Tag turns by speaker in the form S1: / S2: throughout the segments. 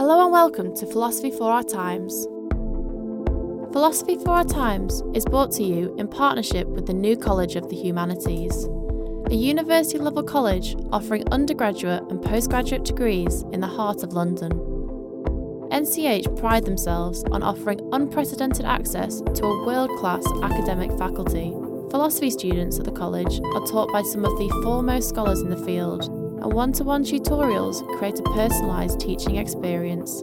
S1: Hello and welcome to Philosophy for Our Times. Philosophy for Our Times is brought to you in partnership with the New College of the Humanities, a university level college offering undergraduate and postgraduate degrees in the heart of London. NCH pride themselves on offering unprecedented access to a world class academic faculty. Philosophy students at the college are taught by some of the foremost scholars in the field, and one to one tutorials create a personalised teaching experience.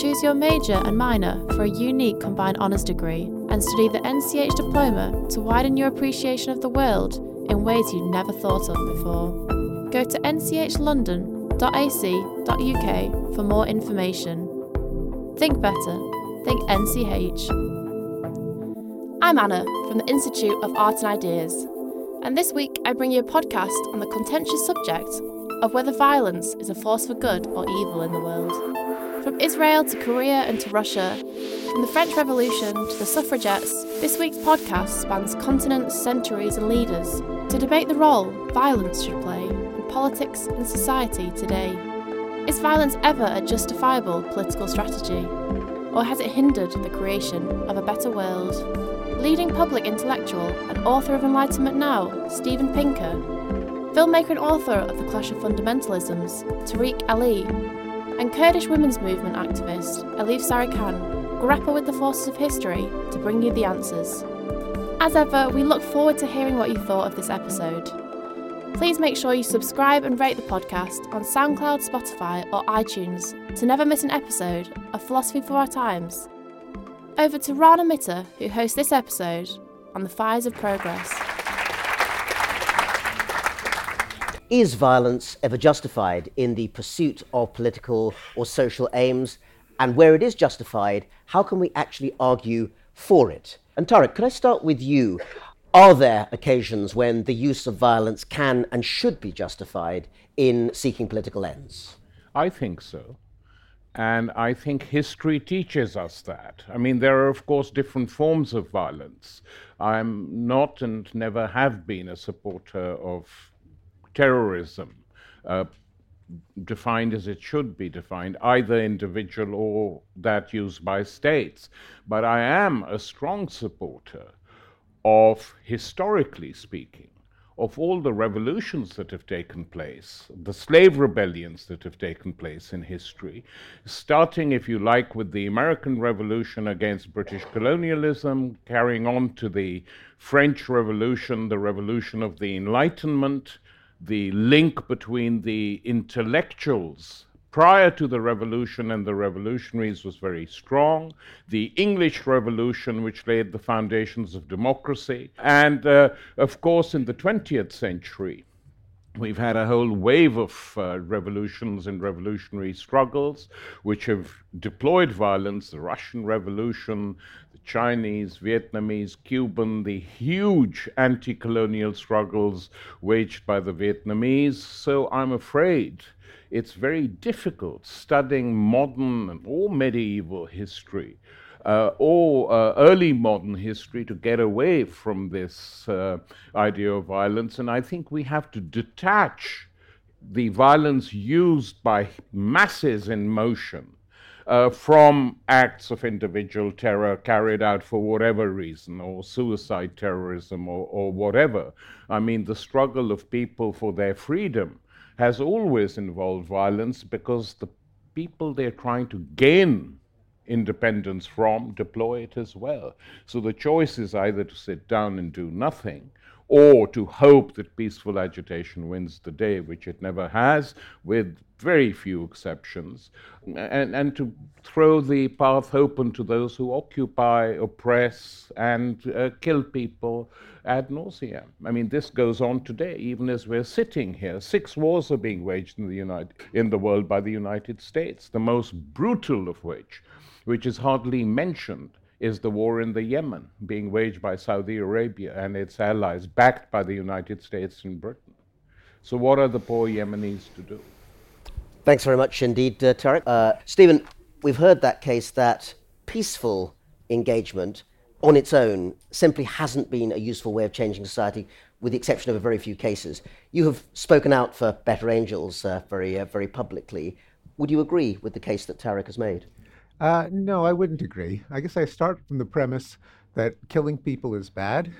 S1: Choose your major and minor for a unique combined honours degree and study the NCH diploma to widen your appreciation of the world in ways you never thought of before. Go to nchlondon.ac.uk for more information. Think better, think NCH. I'm Anna from the Institute of Art and Ideas, and this week I bring you a podcast on the contentious subject of whether violence is a force for good or evil in the world. From Israel to Korea and to Russia, from the French Revolution to the suffragettes, this week's podcast spans continents, centuries, and leaders to debate the role violence should play in politics and society today. Is violence ever a justifiable political strategy? Or has it hindered the creation of a better world? Leading public intellectual and author of Enlightenment Now, Steven Pinker, filmmaker and author of The Clash of Fundamentalisms, Tariq Ali, and Kurdish women's movement activist Elif Sarican grapple with the forces of history to bring you the answers. As ever, we look forward to hearing what you thought of this episode. Please make sure you subscribe and rate the podcast on SoundCloud, Spotify, or iTunes to never miss an episode of Philosophy for Our Times. Over to Rana Mitter, who hosts this episode on the fires of progress.
S2: Is violence ever justified in the pursuit of political or social aims? And where it is justified, how can we actually argue for it? And Tariq, could I start with you? Are there occasions when the use of violence can and should be justified in seeking political ends?
S3: I think so. And I think history teaches us that. I mean, there are, of course, different forms of violence. I'm not and never have been a supporter of terrorism, uh, defined as it should be defined, either individual or that used by states. But I am a strong supporter of, historically speaking, of all the revolutions that have taken place, the slave rebellions that have taken place in history, starting, if you like, with the American Revolution against British colonialism, carrying on to the French Revolution, the revolution of the Enlightenment, the link between the intellectuals prior to the revolution and the revolutionaries was very strong. The English Revolution, which laid the foundations of democracy. And uh, of course, in the 20th century, We've had a whole wave of uh, revolutions and revolutionary struggles which have deployed violence the Russian Revolution, the Chinese, Vietnamese, Cuban, the huge anti colonial struggles waged by the Vietnamese. So I'm afraid it's very difficult studying modern or medieval history uh, or uh, early modern history to get away from this uh, idea of violence. And I think we have to detach the violence used by masses in motion uh, from acts of individual terror carried out for whatever reason, or suicide terrorism, or, or whatever. I mean, the struggle of people for their freedom has always involved violence because the people they're trying to gain independence from deploy it as well. So the choice is either to sit down and do nothing or to hope that peaceful agitation wins the day, which it never has, with very few exceptions, and, and to throw the path open to those who occupy, oppress, and uh, kill people ad nauseam. I mean, this goes on today, even as we're sitting here. Six wars are being waged in the, United, in the world by the United States, the most brutal of which, which is hardly mentioned, is the war in the Yemen being waged by Saudi Arabia and its allies, backed by the United States and Britain. So, what are the poor Yemenis to do?
S2: Thanks very much indeed, uh, Tariq. Uh, Steven, we've heard that case that peaceful engagement on its own simply hasn't been a useful way of changing society, with the exception of a very few cases. You have spoken out for better angels uh, very, uh, very publicly. Would you agree with the case that Tariq has made?
S4: Uh, no, I wouldn't agree. I guess I start from the premise that killing people is bad,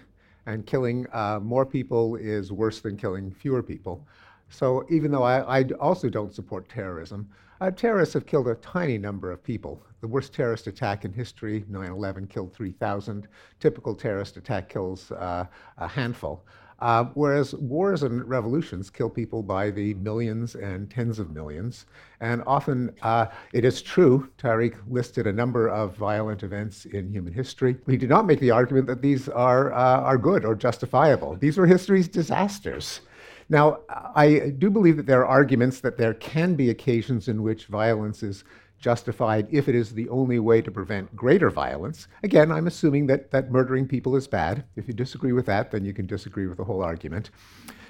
S4: and killing uh, more people is worse than killing fewer people. So even though I, I also don't support terrorism, uh, terrorists have killed a tiny number of people. The worst terrorist attack in history, 9 11, killed 3,000. Typical terrorist attack kills uh, a handful. Uh, whereas wars and revolutions kill people by the millions and tens of millions. And often uh, it is true, Tariq listed a number of violent events in human history. He did not make the argument that these are, uh, are good or justifiable. These were history's disasters. Now, I do believe that there are arguments that there can be occasions in which violence is justified if it is the only way to prevent greater violence. Again, I'm assuming that, that murdering people is bad. If you disagree with that, then you can disagree with the whole argument.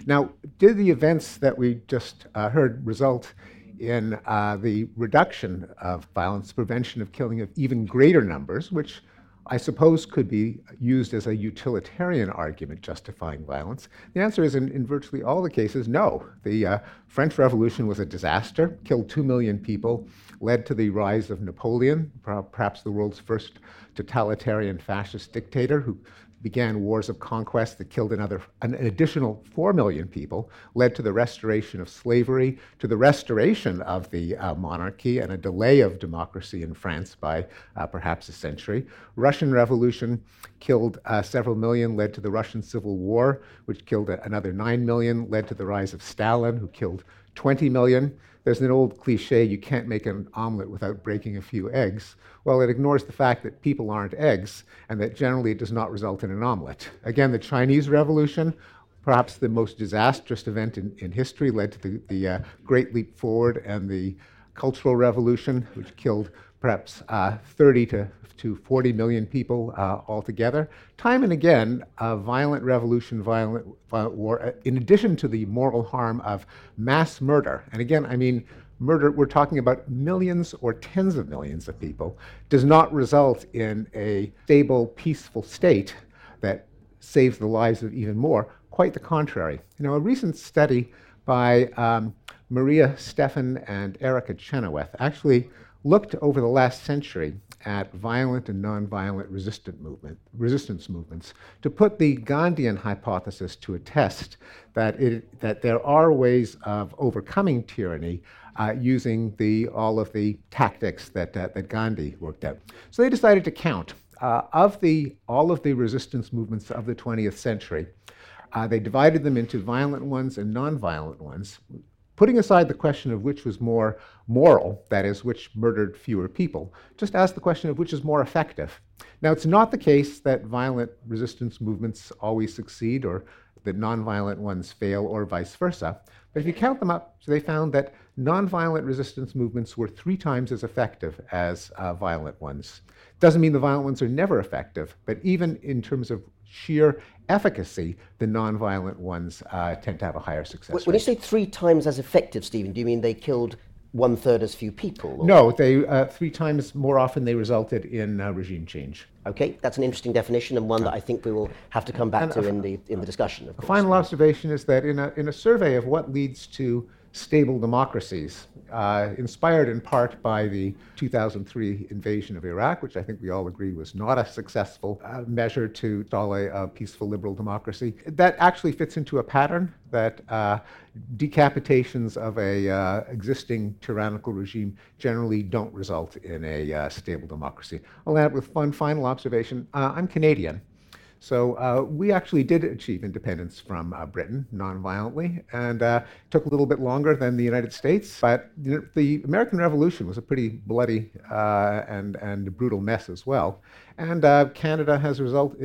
S4: Now, did the events that we just uh, heard result in uh, the reduction of violence, prevention of killing of even greater numbers, which I suppose could be used as a utilitarian argument justifying violence? The answer is in, in virtually all the cases, no. The uh, French Revolution was a disaster, killed two million people, led to the rise of Napoleon, perhaps the world's first totalitarian fascist dictator who began wars of conquest that killed another, an additional 4 million people, led to the restoration of slavery, to the restoration of the uh, monarchy, and a delay of democracy in France by uh, perhaps a century. Russian Revolution killed uh, several million, led to the Russian Civil War, which killed another 9 million, led to the rise of Stalin, who killed 20 million. There's an old cliche you can't make an omelet without breaking a few eggs. Well, it ignores the fact that people aren't eggs and that generally it does not result in an omelet. Again, the Chinese Revolution, perhaps the most disastrous event in, in history, led to the, the uh, Great Leap Forward and the Cultural Revolution, which killed perhaps uh, 30 to, to 40 million people uh, altogether. Time and again, a violent revolution, violent, violent war, uh, in addition to the moral harm of mass murder, and again, I mean, murder, we're talking about millions or tens of millions of people, does not result in a stable, peaceful state that saves the lives of even more. Quite the contrary. You know, a recent study by um, Maria Stephan and Erica Chenoweth actually looked over the last century at violent and nonviolent resistant movement, resistance movements to put the Gandhian hypothesis to a test that, it, that there are ways of overcoming tyranny uh, using the, all of the tactics that, uh, that Gandhi worked out. So they decided to count. Uh, of the, all of the resistance movements of the 20th century, uh, they divided them into violent ones and nonviolent ones, Putting aside the question of which was more moral, that is, which murdered fewer people, just ask the question of which is more effective. Now, it's not the case that violent resistance movements always succeed or that nonviolent ones fail or vice versa. But if you count them up, they found that nonviolent resistance movements were three times as effective as uh, violent ones. Doesn't mean the violent ones are never effective, but even in terms of sheer efficacy, the nonviolent ones uh, tend to have a higher success
S2: when
S4: rate.
S2: When you say three times as effective, Steven, do you mean they killed one third as few people?
S4: Or? No, they uh, three times more often they resulted in uh, regime change.
S2: Okay, that's an interesting definition and one that I think we will have to come back and to in the in the discussion.
S4: A final observation is that in a in a survey of what leads to stable democracies, uh, inspired in part by the 2003 invasion of Iraq, which I think we all agree was not a successful uh, measure to install a, peaceful liberal democracy. That actually fits into a pattern that uh, decapitations of a uh, existing tyrannical regime generally don't result in a uh, stable democracy. I'll add with one final observation. Uh, I'm Canadian. So uh, we actually did achieve independence from uh, Britain nonviolently, and uh, took a little bit longer than the United States. But the American Revolution was a pretty bloody uh, and and brutal mess as well. And uh, Canada, as a result,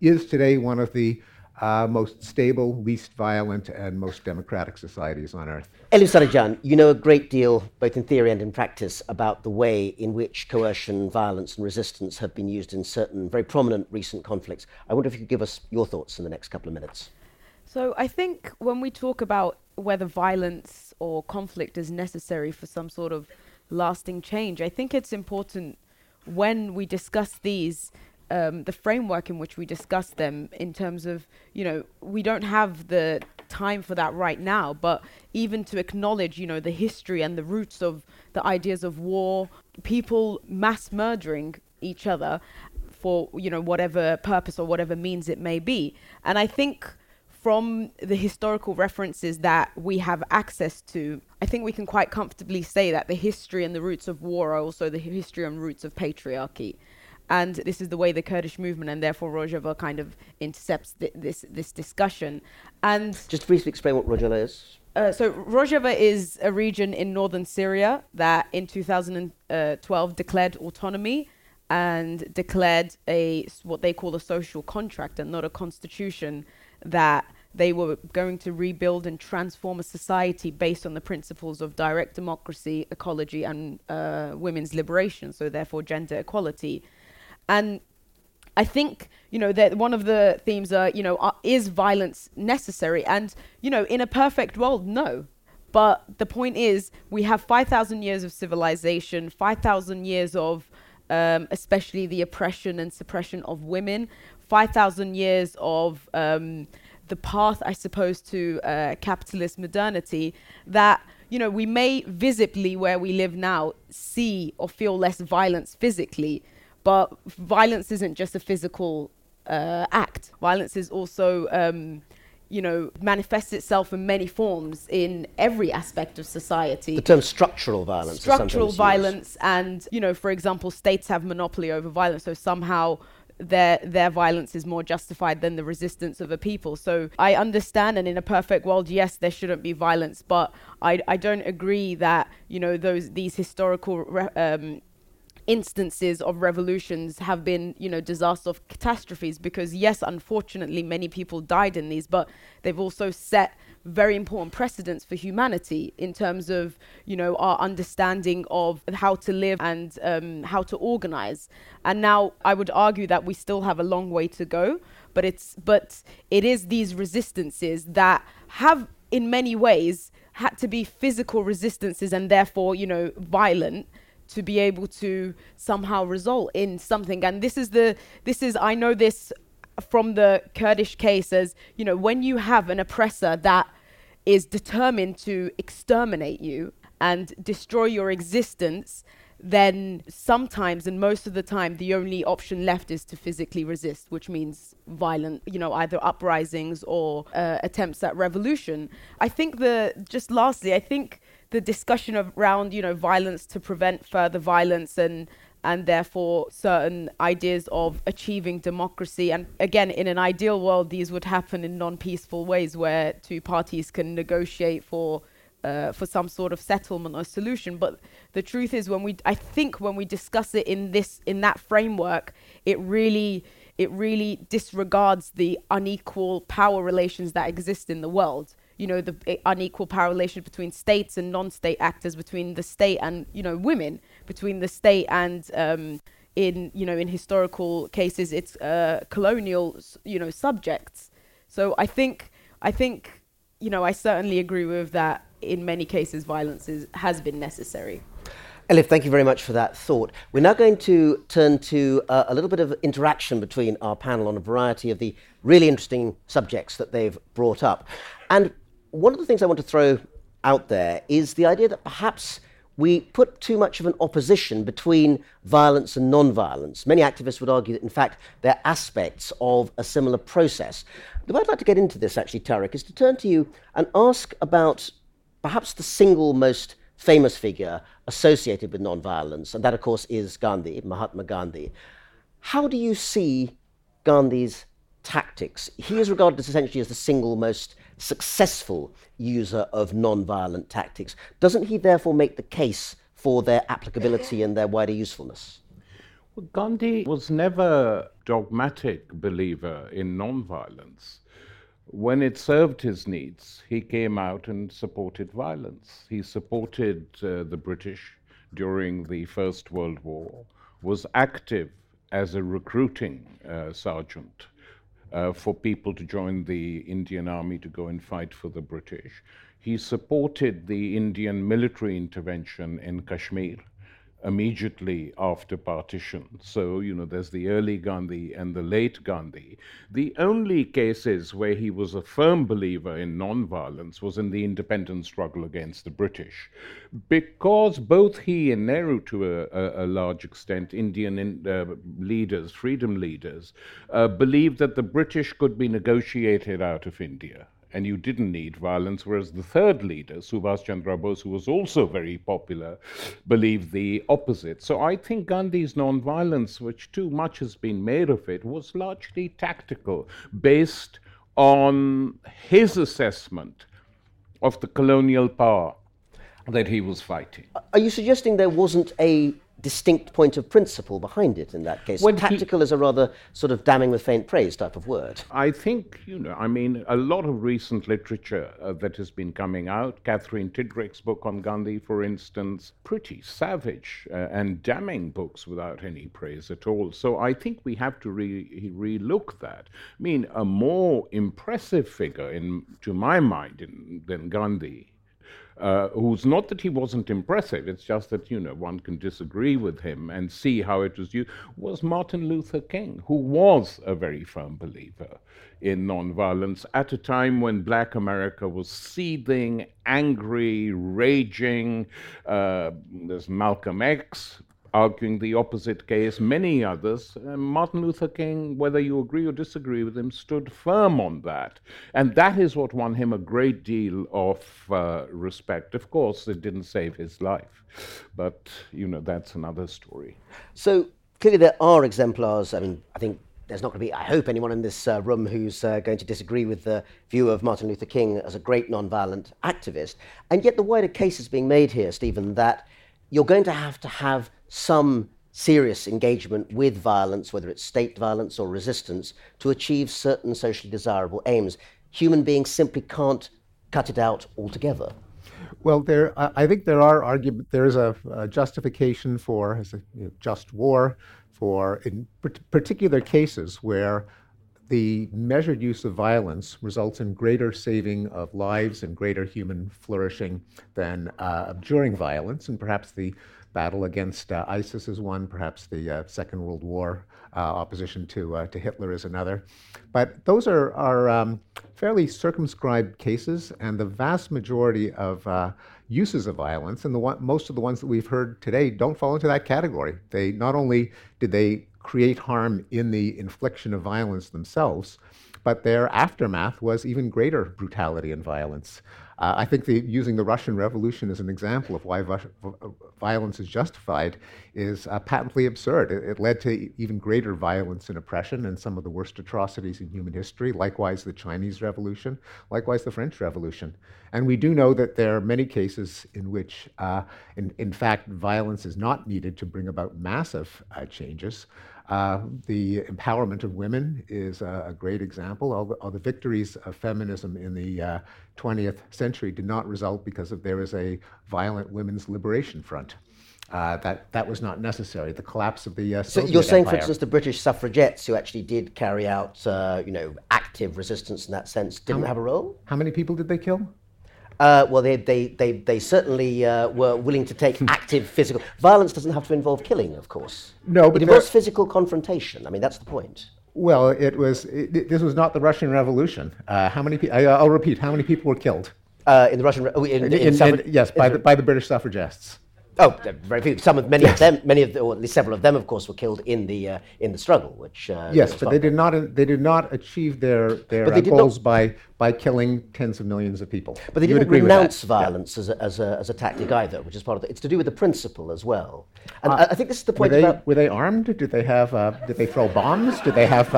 S4: is today one of the uh, most stable, least violent, and most democratic societies on earth.
S2: Elif Sarican, you know a great deal, both in theory and in practice, about the way in which coercion, violence, and resistance have been used in certain very prominent recent conflicts. I wonder if you could give us your thoughts in the next couple of minutes.
S5: So, I think when we talk about whether violence or conflict is necessary for some sort of lasting change, I think it's important when we discuss these um, the framework in which we discuss them in terms of, you know, we don't have the time for that right now, but even to acknowledge, you know, the history and the roots of the ideas of war, people mass murdering each other for, you know, whatever purpose or whatever means it may be. And I think from the historical references that we have access to, I think we can quite comfortably say that the history and the roots of war are also the history and roots of patriarchy and this is the way the Kurdish movement and therefore Rojava kind of intercepts th- this this discussion. And
S2: just briefly explain what Rojava is.
S5: Uh, so Rojava is a region in northern Syria that in 2012 declared autonomy and declared a what they call a social contract and not a constitution that they were going to rebuild and transform a society based on the principles of direct democracy, ecology, and uh, women's liberation. So therefore, gender equality. And I think you know that one of the themes are you know uh, is violence necessary? And you know, in a perfect world, no. But the point is, we have 5,000 years of civilization, 5,000 years of um, especially the oppression and suppression of women, 5,000 years of um, the path, I suppose, to uh, capitalist modernity that you know we may visibly where we live now see or feel less violence physically but violence isn't just a physical uh, act. Violence is also, um, you know, manifests itself in many forms in every aspect of society.
S2: The term structural violence.
S5: Structural violence, used. and you know, for example, states have monopoly over violence, so somehow their their violence is more justified than the resistance of a people. So I understand, and in a perfect world, yes, there shouldn't be violence, but I I don't agree that you know those these historical re- um, instances of revolutions have been, you know, disaster of catastrophes because yes, unfortunately, many people died in these, but they've also set very important precedents for humanity in terms of, you know, our understanding of how to live and um, how to organize. And now I would argue that we still have a long way to go, but it's but it is these resistances that have, in many ways, had to be physical resistances and therefore, you know, violent to be able to somehow result in something. And this is the this is I know this from the Kurdish case as you know when you have an oppressor that is determined to exterminate you and destroy your existence then sometimes and most of the time the only option left is to physically resist which means violent you know either uprisings or uh, attempts at revolution i think the just lastly i think the discussion around you know violence to prevent further violence and and therefore certain ideas of achieving democracy. And again in an ideal world these would happen in non-peaceful ways where two parties can negotiate for uh, for some sort of settlement or solution. But the truth is when we I think when we discuss it in this in that framework it really it really disregards the unequal power relations that exist in the world you know the unequal power relations between states and non-state actors between the state and you know women between the state and um, in you know in historical cases it's uh, colonial you know subjects so i think i think you know i certainly agree with that in many cases violence is, has been necessary
S2: Elif, thank you very much for that thought. We're now going to turn to uh, a little bit of interaction between our panel on a variety of the really interesting subjects that they've brought up. And one of the things I want to throw out there is the idea that perhaps we put too much of an opposition between violence and non-violence. Many activists would argue that, in fact, they're aspects of a similar process. The way I'd like to get into this, actually, Tariq, is to turn to you and ask about perhaps the single most famous figure associated with non-violence, and that, of course, is Gandhi, Mahatma Gandhi. How do you see Gandhi's tactics. He is regarded essentially as the single most successful user of non-violent tactics. Doesn't he therefore make the case for their applicability and their wider usefulness?
S3: Well, Gandhi was never dogmatic believer in non-violence. When it served his needs, he came out and supported violence. He supported uh, the British during the First World War, was active as a recruiting uh, sergeant uh, for people to join the Indian Army to go and fight for the British. He supported the Indian military intervention in Kashmir immediately after partition. So, you know, there's the early Gandhi and the late Gandhi. The only cases where he was a firm believer in non-violence was in the independence struggle against the British, because both he and Nehru, to a, a, a large extent, Indian in, uh, leaders, freedom leaders, uh, believed that the British could be negotiated out of India and you didn't need violence. Whereas the third leader, Subhas Chandra Bose, who was also very popular, believed the opposite. So I think Gandhi's non-violence, which too much has been made of it, was largely tactical, based on his assessment of the colonial power that he was fighting.
S2: Are you suggesting there wasn't a distinct point of principle behind it in that case. When Tactical he, is a rather sort of damning with faint praise type of word.
S3: I think, you know, I mean, a lot of recent literature uh, that has been coming out, Kathryn Tidrick's book on Gandhi, for instance, pretty savage uh, and damning books without any praise at all. So I think we have to re- relook that. I mean, a more impressive figure, in, to my mind, in, than Gandhi uh, who's not that he wasn't impressive, it's just that, you know, one can disagree with him and see how it was used, was Martin Luther King, who was a very firm believer in nonviolence at a time when black America was seething, angry, raging. Uh, there's Malcolm X, arguing the opposite case, many others. Uh, Martin Luther King, whether you agree or disagree with him, stood firm on that. And that is what won him a great deal of uh, respect. Of course, it didn't save his life, but, you know, that's another story.
S2: So clearly there are exemplars. I mean, I think there's not going to be, I hope, anyone in this uh, room who's uh, going to disagree with the view of Martin Luther King as a great nonviolent activist. And yet, the wider case is being made here, Steven, that you're going to have to have some serious engagement with violence, whether it's state violence or resistance, to achieve certain socially desirable aims. Human beings simply can't cut it out altogether.
S4: Well, there, I think there are argument. There is a, a justification for a, you know, just war, for in particular cases where the measured use of violence results in greater saving of lives and greater human flourishing than uh, abjuring violence, and perhaps the battle against uh, ISIS is one, perhaps the uh, Second World War uh, opposition to, uh, to Hitler is another. But those are, are um, fairly circumscribed cases, and the vast majority of uh, uses of violence, and the one, most of the ones that we've heard today, don't fall into that category. They not only did they create harm in the infliction of violence themselves, but their aftermath was even greater brutality and violence. Uh, I think the, using the Russian Revolution as an example of why violence is justified is uh, patently absurd. It, it, led to even greater violence and oppression and some of the worst atrocities in human history, likewise the Chinese Revolution, likewise the French Revolution. And we do know that there are many cases in which, uh, in, in fact, violence is not needed to bring about massive uh, changes. Uh, the empowerment of women is a, a great example. All the, all the, victories of feminism in the uh, 20th century did not result because of there was a violent women's liberation front. Uh, that that was not necessary. The collapse of the uh,
S2: so you're saying, Empire. for instance, the British suffragettes who actually did carry out, uh, you know, active resistance in that sense, didn't how, have a role.
S4: How many people did they kill?
S2: Uh, well, they, they, they, they certainly uh, were willing to take active physical. Violence doesn't have to involve killing, of course.
S4: No, but
S2: it involves physical confrontation. I mean, that's the point.
S4: Well, it was. It, this was not the Russian Revolution. Uh, how many? Pe- I, will repeat. How many people were killed?
S2: Uh, in the Russian, in, in, in,
S4: in yes, by the, by the British suffragists.
S2: Oh, very few. Some of many yes. of them, many of the, or at least several of them, of course, were killed in the uh, in the struggle. Which
S4: uh, yes, but they did not they did not achieve their their uh, goals not, by by killing tens of millions of people.
S2: But they didn't renounce violence yeah. as, a, as, a, as a tactic either, which is part of it. It's to do with the principle as well. And uh, I think this is the point.
S4: Were they,
S2: about,
S4: were they armed? Did they have? Uh, did they throw bombs? Did they have?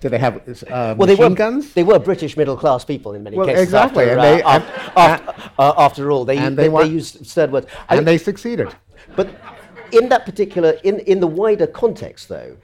S4: Uh, Did they have uh,
S2: well, they were
S4: guns?
S2: They were British middle class people in many
S4: well,
S2: cases.
S4: Exactly,
S2: after,
S4: and
S2: uh,
S4: they,
S2: after,
S4: and,
S2: after, uh, after, all, they,
S4: and
S2: they,
S4: they,
S2: they, used absurd words.
S4: And I, they succeeded.
S2: But in that particular, in, in the wider context, though,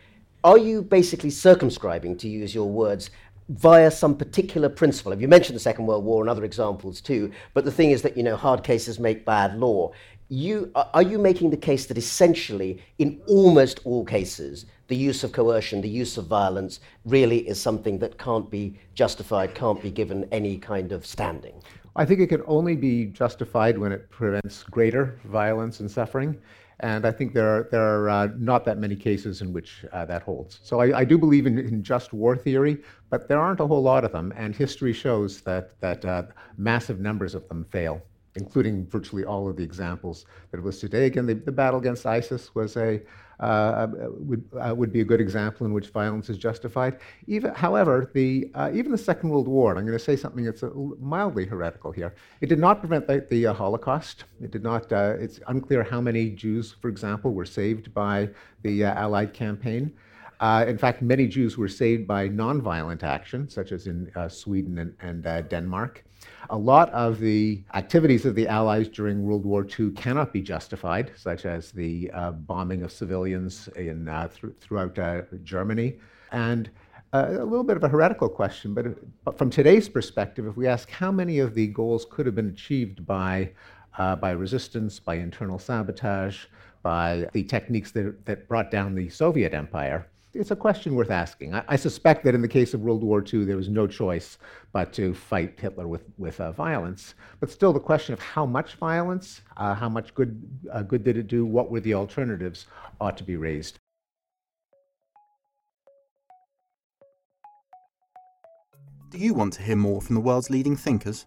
S2: are you basically circumscribing, to use your words, via some particular principle? You mentioned the Second World War and other examples too? But the thing is that you know hard cases make bad law. You are you making the case that essentially, in almost all cases, the use of coercion, the use of violence, really is something that can't be justified, can't be given any kind of standing?
S4: I think it can only be justified when it prevents greater violence and suffering. And I think there are, there are uh, not that many cases in which uh, that holds. So I, I do believe in, in, just war theory, but there aren't a whole lot of them. And history shows that, that uh, massive numbers of them fail, including virtually all of the examples that was today. Again, the, the battle against ISIS was a, uh, would, uh, would be a good example in which violence is justified. Even, however, the, uh, even the Second World War, and I'm going to say something that's mildly heretical here, it did not prevent the, the Holocaust. It did not, it's unclear how many Jews, for example, were saved by the Allied campaign. Uh, in fact, many Jews were saved by nonviolent action, such as in uh, Sweden and, and uh, Denmark. A lot of the activities of the Allies during World War II cannot be justified, such as the uh, bombing of civilians in, uh, th- throughout uh, Germany. And a little bit of a heretical question, but, but, from today's perspective, if we ask how many of the goals could have been achieved by, by resistance, by internal sabotage, by the techniques that, that brought down the Soviet empire, it's a question worth asking. I, I, suspect that in the case of World War II, there was no choice but to fight Hitler with, with uh, violence. But still, the question of how much violence, uh, how much good, uh, good did it do, what were the alternatives, ought to be raised.
S6: Do you want to hear more from the world's leading thinkers?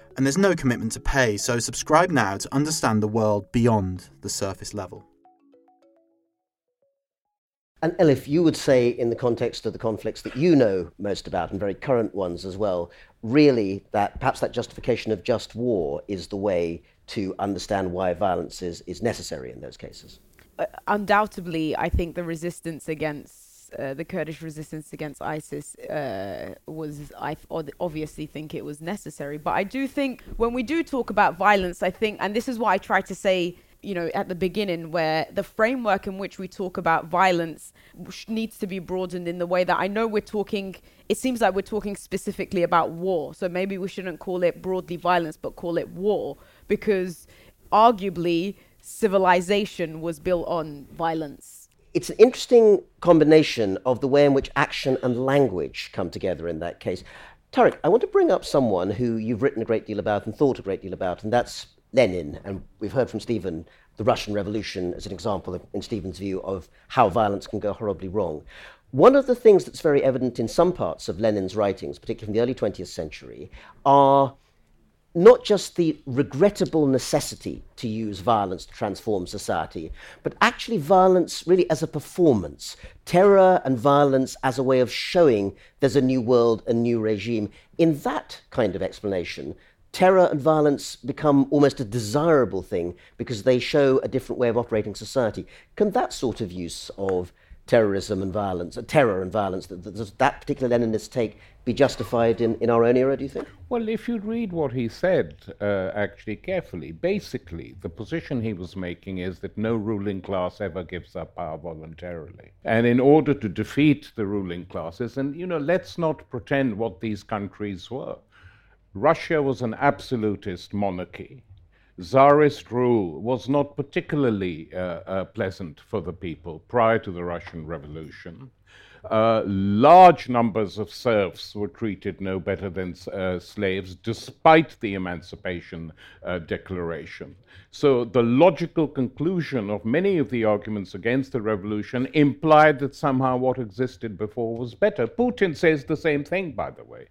S6: and there's no commitment to pay, so subscribe now to understand the world beyond the surface level.
S2: And Elif, you would say, in the context of the conflicts that you know most about, and very current ones as well, really that perhaps that justification of just war is the way to understand why violence is, is necessary in those cases?
S5: Uh, undoubtedly, I think the resistance against uh, the Kurdish resistance against ISIS uh, was, I obviously think it was necessary. But I do think when we do talk about violence, I think, and this is what I try to say you know at the beginning where the framework in which we talk about violence needs to be broadened in the way that I know we're talking it seems like we're talking specifically about war so maybe we shouldn't call it broadly violence but call it war because arguably civilization was built on violence
S2: it's an interesting combination of the way in which action and language come together in that case. Tariq, I want to bring up someone who you've written a great deal about and thought a great deal about, and that's Lenin. And we've heard from Steven the Russian Revolution as an example, of, in Steven's view, of how violence can go horribly wrong. One of the things that's very evident in some parts of Lenin's writings, particularly in the early 20th century, are not just the regrettable necessity to use violence to transform society, but actually violence really as a performance, terror and violence as a way of showing there's a new world, a new regime. In that kind of explanation, terror and violence become almost a desirable thing because they show a different way of operating society. Can that sort of use of terrorism and violence, uh, terror and violence, that, that, that particular Leninist take be justified in, in our own era, do you think?
S3: Well, if you read what he said uh, actually carefully, basically the position he was making is that no ruling class ever gives up power voluntarily. And in order to defeat the ruling classes, and you know, let's not pretend what these countries were. Russia was an absolutist monarchy. Tsarist rule was not particularly uh, uh, pleasant for the people prior to the Russian Revolution. Uh, large numbers of serfs were treated no better than uh, slaves, despite the Emancipation uh, Declaration. So, the logical conclusion of many of the arguments against the revolution implied that somehow what existed before was better. Putin says the same thing, by the way.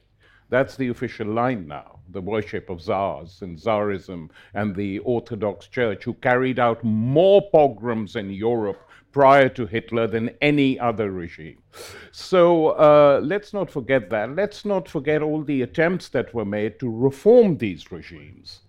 S3: That's the official line now. The worship of czars and czarism and the Orthodox Church, who carried out more pogroms in Europe prior to Hitler than any other regime. So uh, let's not forget that. Let's not forget all the attempts that were made to reform these regimes.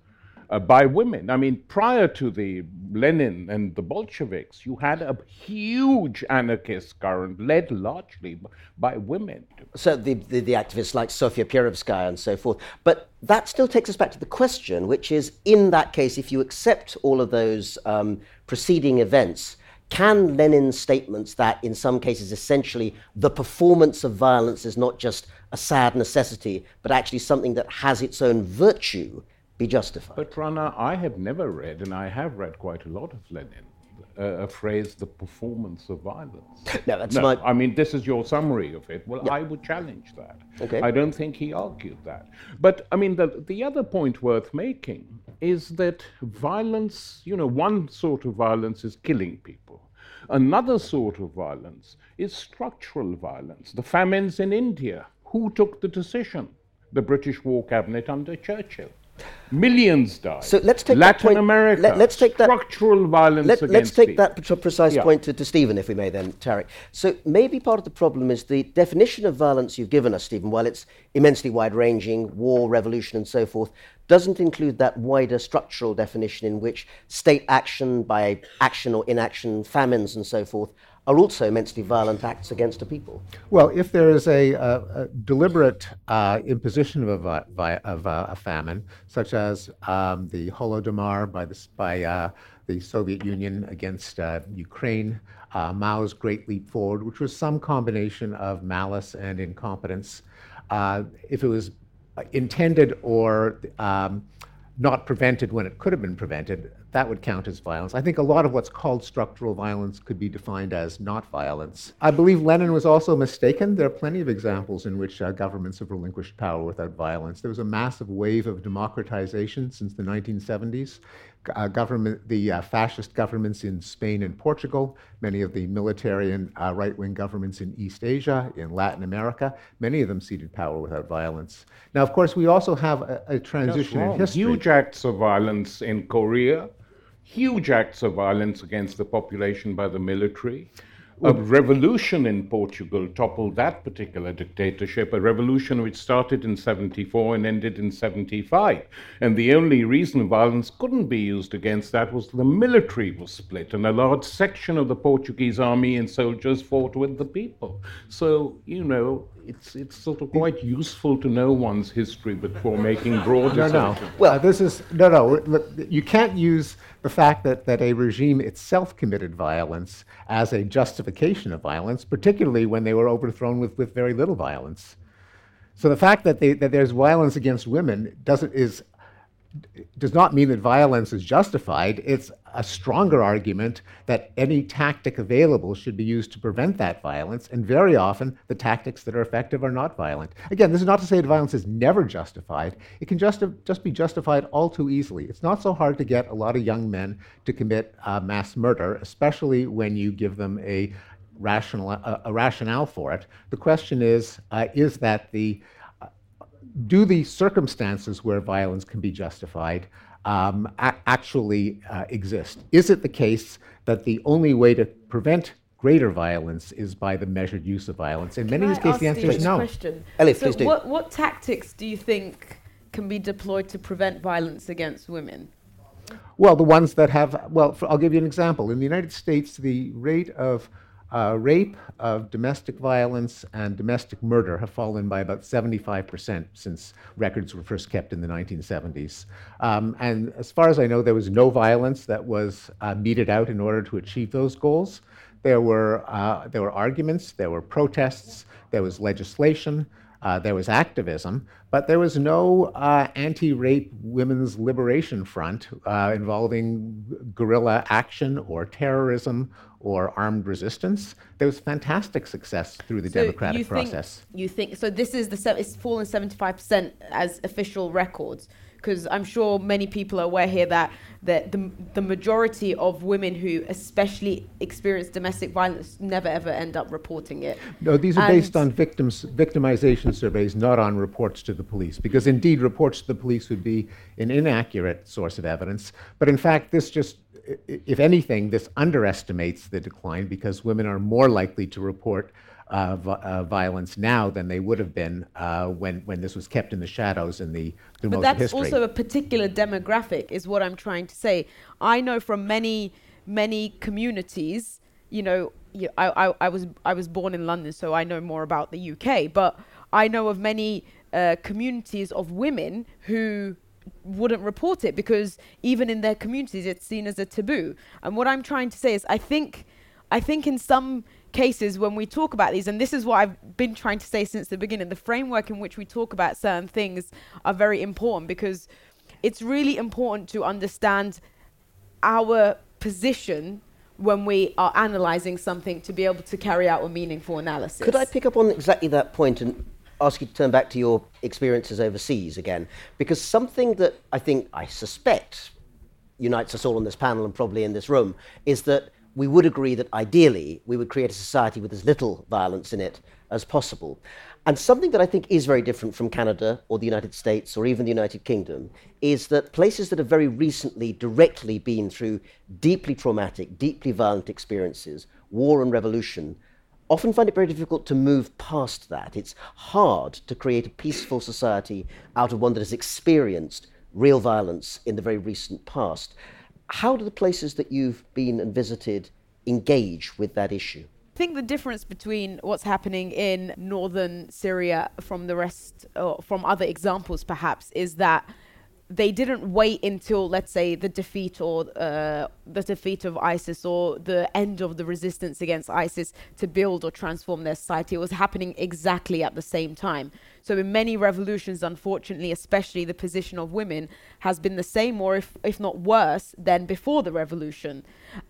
S3: Uh, by women. I mean, prior to the Lenin and the Bolsheviks, you had a huge anarchist current led largely by women.
S2: So the, the, the activists like Sofia Perovskaya and so forth. But that still takes us back to the question, which is in that case, if you accept all of those um, preceding events, can Lenin's statements that, in some cases, essentially the performance of violence is not just a sad necessity, but actually something that has its own virtue, be justified?
S3: But Rana, I have never read, and I have read quite a lot of Lenin, uh, a phrase, the performance of violence.
S2: No, that's
S3: no,
S2: my.
S3: I mean, this is your summary of it. Well,
S2: Yeah.
S3: I would challenge that.
S2: Okay.
S3: I don't think he argued that. But, I mean, the, the other point worth making is that violence, you know, one sort of violence is killing people. Another sort of violence is structural violence. The famines in India, who took the decision? The British War Cabinet under Churchill. Millions died.
S2: So let's take that
S3: Latin
S2: point-
S3: America.
S2: let- let's take that-
S3: structural violence
S2: Let, let's take
S3: people.
S2: that precise
S3: Yeah.
S2: point to, to Steven, if we may, then, Tariq. So maybe part of the problem is the definition of violence you've given us, Steven, while it's immensely wide ranging, war, revolution, and so forth, doesn't include that wider structural definition in which state action by action or inaction, famines, and so forth, are also immensely violent acts against a people.
S4: Well, if there is a, a, a deliberate uh, imposition of, a, of a famine, such as um, the Holodomor by, the, by uh, the Soviet Union against uh, Ukraine, uh, Mao's Great Leap Forward, which was some combination of malice and incompetence, uh, if it was intended or um, not prevented when it could have been prevented, that would count as violence. I think a lot of what's called structural violence could be defined as not violence. I believe Lenin was also mistaken. There are plenty of examples in which uh, governments have relinquished power without violence. There was a massive wave of democratization since the 1970s. Uh, government, the uh, fascist governments in Spain and Portugal, many of the military and uh, right-wing governments in East Asia, in Latin America, many of them ceded power without violence. Now, of course, we also have a, a transition in history.
S3: Huge acts of violence in Korea, huge acts of violence against the population by the military. A revolution in Portugal toppled that particular dictatorship, a revolution which started in 74 and ended in 75. And the only reason violence couldn't be used against that was the military was split, and a large section of the Portuguese army and soldiers fought with the people. So, you know, it's, it's sort of quite useful to know one's history before making broad
S4: No, no. Well, this is no, no. You can't use the fact that, that a regime itself committed violence as a justification of violence, particularly when they were overthrown with, with very little violence. So the fact that, they, that there's violence against women doesn't is does not mean that violence is justified. It's a stronger argument that any tactic available should be used to prevent that violence, and very often the tactics that are effective are not violent. Again, this is not to say that violence is never justified. It can just, just be justified all too easily. It's not so hard to get a lot of young men to commit uh, mass murder, especially when you give them a rational a, a rationale for it. The question is, uh, is that the do the circumstances where violence can be justified um, a- actually uh, exist? Is it the case that the only way to prevent greater violence is by the measured use of violence? In many of these cases, the answer is
S5: Steven
S4: no.
S5: Question?
S2: Elliot,
S5: so
S2: please do.
S5: What, what tactics do you think can be deployed to prevent violence against women?
S4: Well, the ones that have, well, for, I'll give you an example. In the United States, the rate of uh, rape, of domestic violence, and domestic murder have fallen by about 75% since records were first kept in the 1970s. Um, and as far as I know, there was no violence that was uh, meted out in order to achieve those goals. There were, uh, there were arguments, there were protests, there was legislation, uh, there was activism, but there was no uh, anti rape women's liberation front uh, involving guerrilla action or terrorism or armed resistance. There was fantastic success through the
S5: So
S4: democratic
S5: you think-
S4: process.
S5: You think so? This is the it's fallen seventy five percent as official records. Because I'm sure many people are aware here that that the, the majority of women who especially experience domestic violence never ever end up reporting it.
S4: No, these are and based on victims victimization surveys, not on reports to the police, because indeed reports to the police would be an inaccurate source of evidence. But in fact, this just if anything, this underestimates the decline because women are more likely to report uh, uh, violence now than they would have been uh, when, when this was kept in the shadows in the through
S5: but
S4: that's
S5: history. also a particular demographic, is what I'm trying to say. I know from many many communities, you know, I, I, I was I was born in London, so I know more about the UK, but I know of many uh, communities of women who wouldn't report it because even in their communities it's seen as a taboo. And what I'm trying to say is I think I think in some cases when we talk about these, and this is what I've been trying to say since the beginning, the framework in which we talk about certain things are very important because it's really important to understand our position when we are analyzing something to be able to carry out a meaningful analysis.
S2: Could I pick up on exactly that point and ask you to turn back to your experiences overseas again? Because something that I think, I suspect, unites us all on this panel and probably in this room is that we would agree that ideally we would create a society with as little violence in it as possible. And something that I think is very different from Canada or the United States or even the United Kingdom is that places that have very recently directly been through deeply traumatic, deeply violent experiences, war and revolution, often find it very difficult to move past that. It's hard to create a peaceful society out of one that has experienced real violence in the very recent past. How do the places that you've been and visited engage with that issue?
S5: I think the difference between what's happening in northern Syria from the rest, or from other examples perhaps, is that they didn't wait until, let's say, the defeat or uh, the defeat of ISIS or the end of the resistance against ISIS to build or transform their society. It was happening exactly at the same time. So in many revolutions, unfortunately, especially the position of women has been the same or if, if not worse than before the revolution.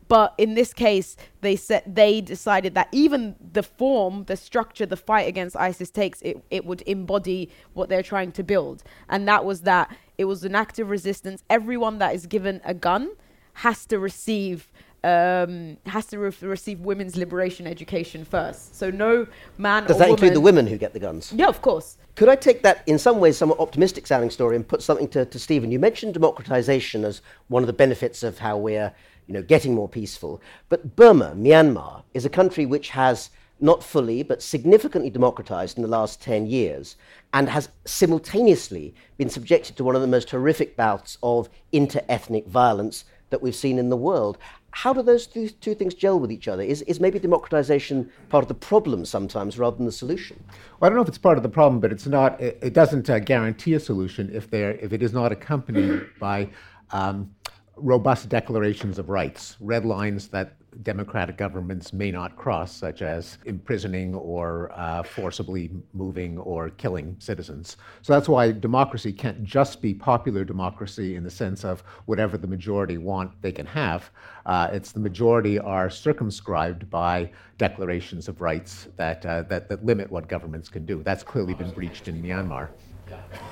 S5: But in this case, they said they decided that even the form, the structure, the fight against ISIS takes, it, it would embody what they're trying to build. And that was that it was an active resistance. Everyone that is given a gun has to receive um, has to re- receive women's liberation education first. So no man.
S2: Does that woman include the women who get the guns?
S5: Yeah, of course.
S2: Could I take that in some ways somewhat optimistic sounding story and put something to, to Steven? You mentioned democratization as one of the benefits of how we're you know, getting more peaceful. But Burma, Myanmar, is a country which has not fully but significantly democratized in the last 10 years and has simultaneously been subjected to one of the most horrific bouts of inter ethnic violence that we've seen in the world how do those two, two things gel with each other? Is, is maybe democratization part of the problem sometimes rather than the solution?
S4: Well, I don't know if it's part of the problem, but it's not. It, it doesn't uh, guarantee a solution if there if it is not accompanied by um, robust declarations of rights, red lines that democratic governments may not cross, such as imprisoning or uh, forcibly moving or killing citizens. So that's why democracy can't just be popular democracy in the sense of whatever the majority want, they can have. Uh, it's the majority are circumscribed by declarations of rights that, uh, that, that limit what governments can do. That's clearly been breached in Myanmar.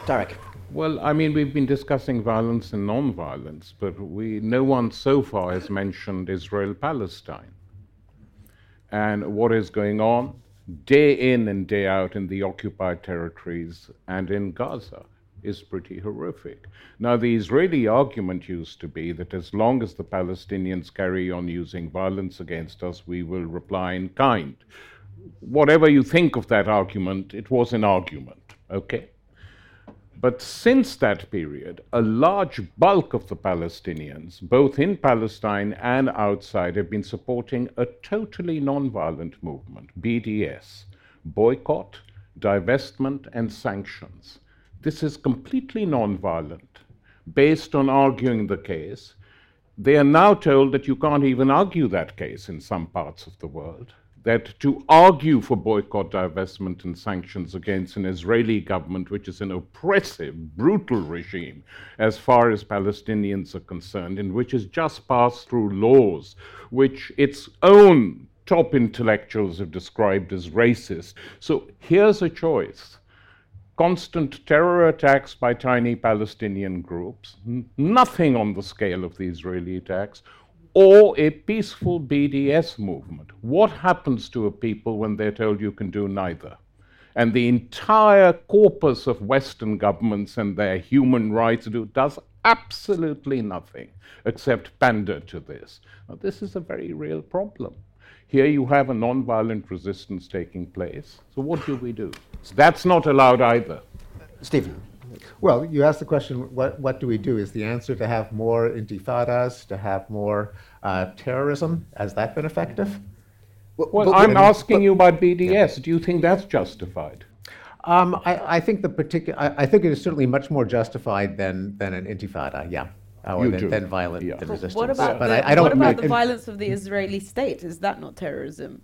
S2: Tariq.
S3: Well, I mean, we've been discussing violence and non-violence, but we, no one so far has mentioned Israel-Palestine and what is going on day in and day out in the occupied territories and in Gaza is pretty horrific. Now, the Israeli argument used to be that as long as the Palestinians carry on using violence against us, we will reply in kind. Whatever you think of that argument, it was an argument, okay? But since that period, a large bulk of the Palestinians, both in Palestine and outside, have been supporting a totally nonviolent movement, BDS boycott, divestment, and sanctions. This is completely nonviolent, based on arguing the case. They are now told that you can't even argue that case in some parts of the world that to argue for boycott, divestment, and sanctions against an Israeli government, which is an oppressive, brutal regime as far as Palestinians are concerned, and which has just passed through laws which its own top intellectuals have described as racist. So here's a choice constant terror attacks by tiny Palestinian groups, nothing on the scale of the Israeli attacks, or a peaceful BDS movement. What happens to a people when they're told you can do neither? And the entire corpus of Western governments and their human rights do does absolutely nothing except pander to this. Now, this is a very real problem. Here you have a non-violent resistance taking place. So what do we do? So that's not allowed either.
S2: Steven.
S4: Well, you asked the question, what, what do we do? Is the answer to have more intifadas, to have more uh, terrorism? Has that been effective?
S3: Well, well I'm asking but, you about BDS. Yeah. Do you think that's justified?
S4: Um, I, I, think the particular. I, I, think it is certainly much more justified than than an intifada. Yeah or oh, than, than violent yeah. resistance.
S5: What about, but the, I, I what about the violence of the Israeli state? Is that not terrorism?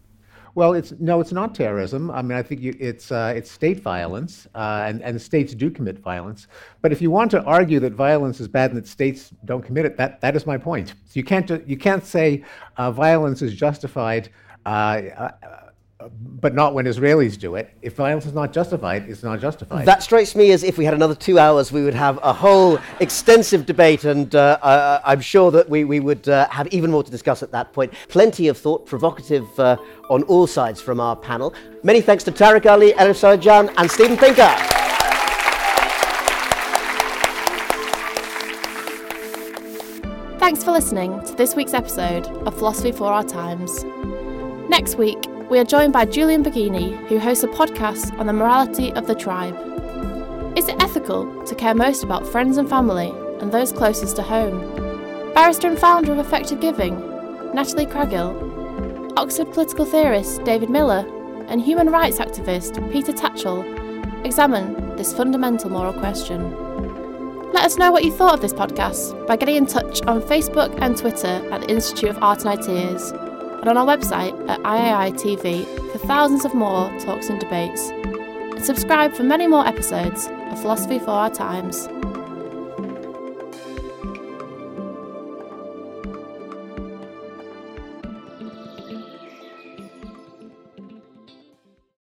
S4: Well, it's no, it's not terrorism. I mean, I think you, it's uh, it's state violence, uh, and and states do commit violence. But if you want to argue that violence is bad and that states don't commit it, that that is my point. So you can't you can't say uh, violence is justified uh, uh, but not when Israelis do it. If violence is not justified, it's not justified.
S2: That strikes me as if we had another two hours, we would have a whole extensive debate, and uh, uh, I'm sure that we, we would uh, have even more to discuss at that point. Plenty of thought, provocative uh, on all sides from our panel. Many thanks to Tariq Ali, Elif Sarican, and Steven Pinker.
S1: Thanks for listening to this week's episode of Philosophy for Our Times. Next week, we are joined by Julian Baggini, who hosts a podcast on the morality of the tribe. Is it ethical to care most about friends and family and those closest to home? Barrister and founder of Effective Giving, Natalie Cargill, Oxford political theorist David Miller, and human rights activist Peter Tatchell examine this fundamental moral question. Let us know what you thought of this podcast by getting in touch on Facebook and Twitter at the Institute of Art and Ideas and on our website at IAI for thousands of more talks and debates. And subscribe for many more episodes of Philosophy for Our Times.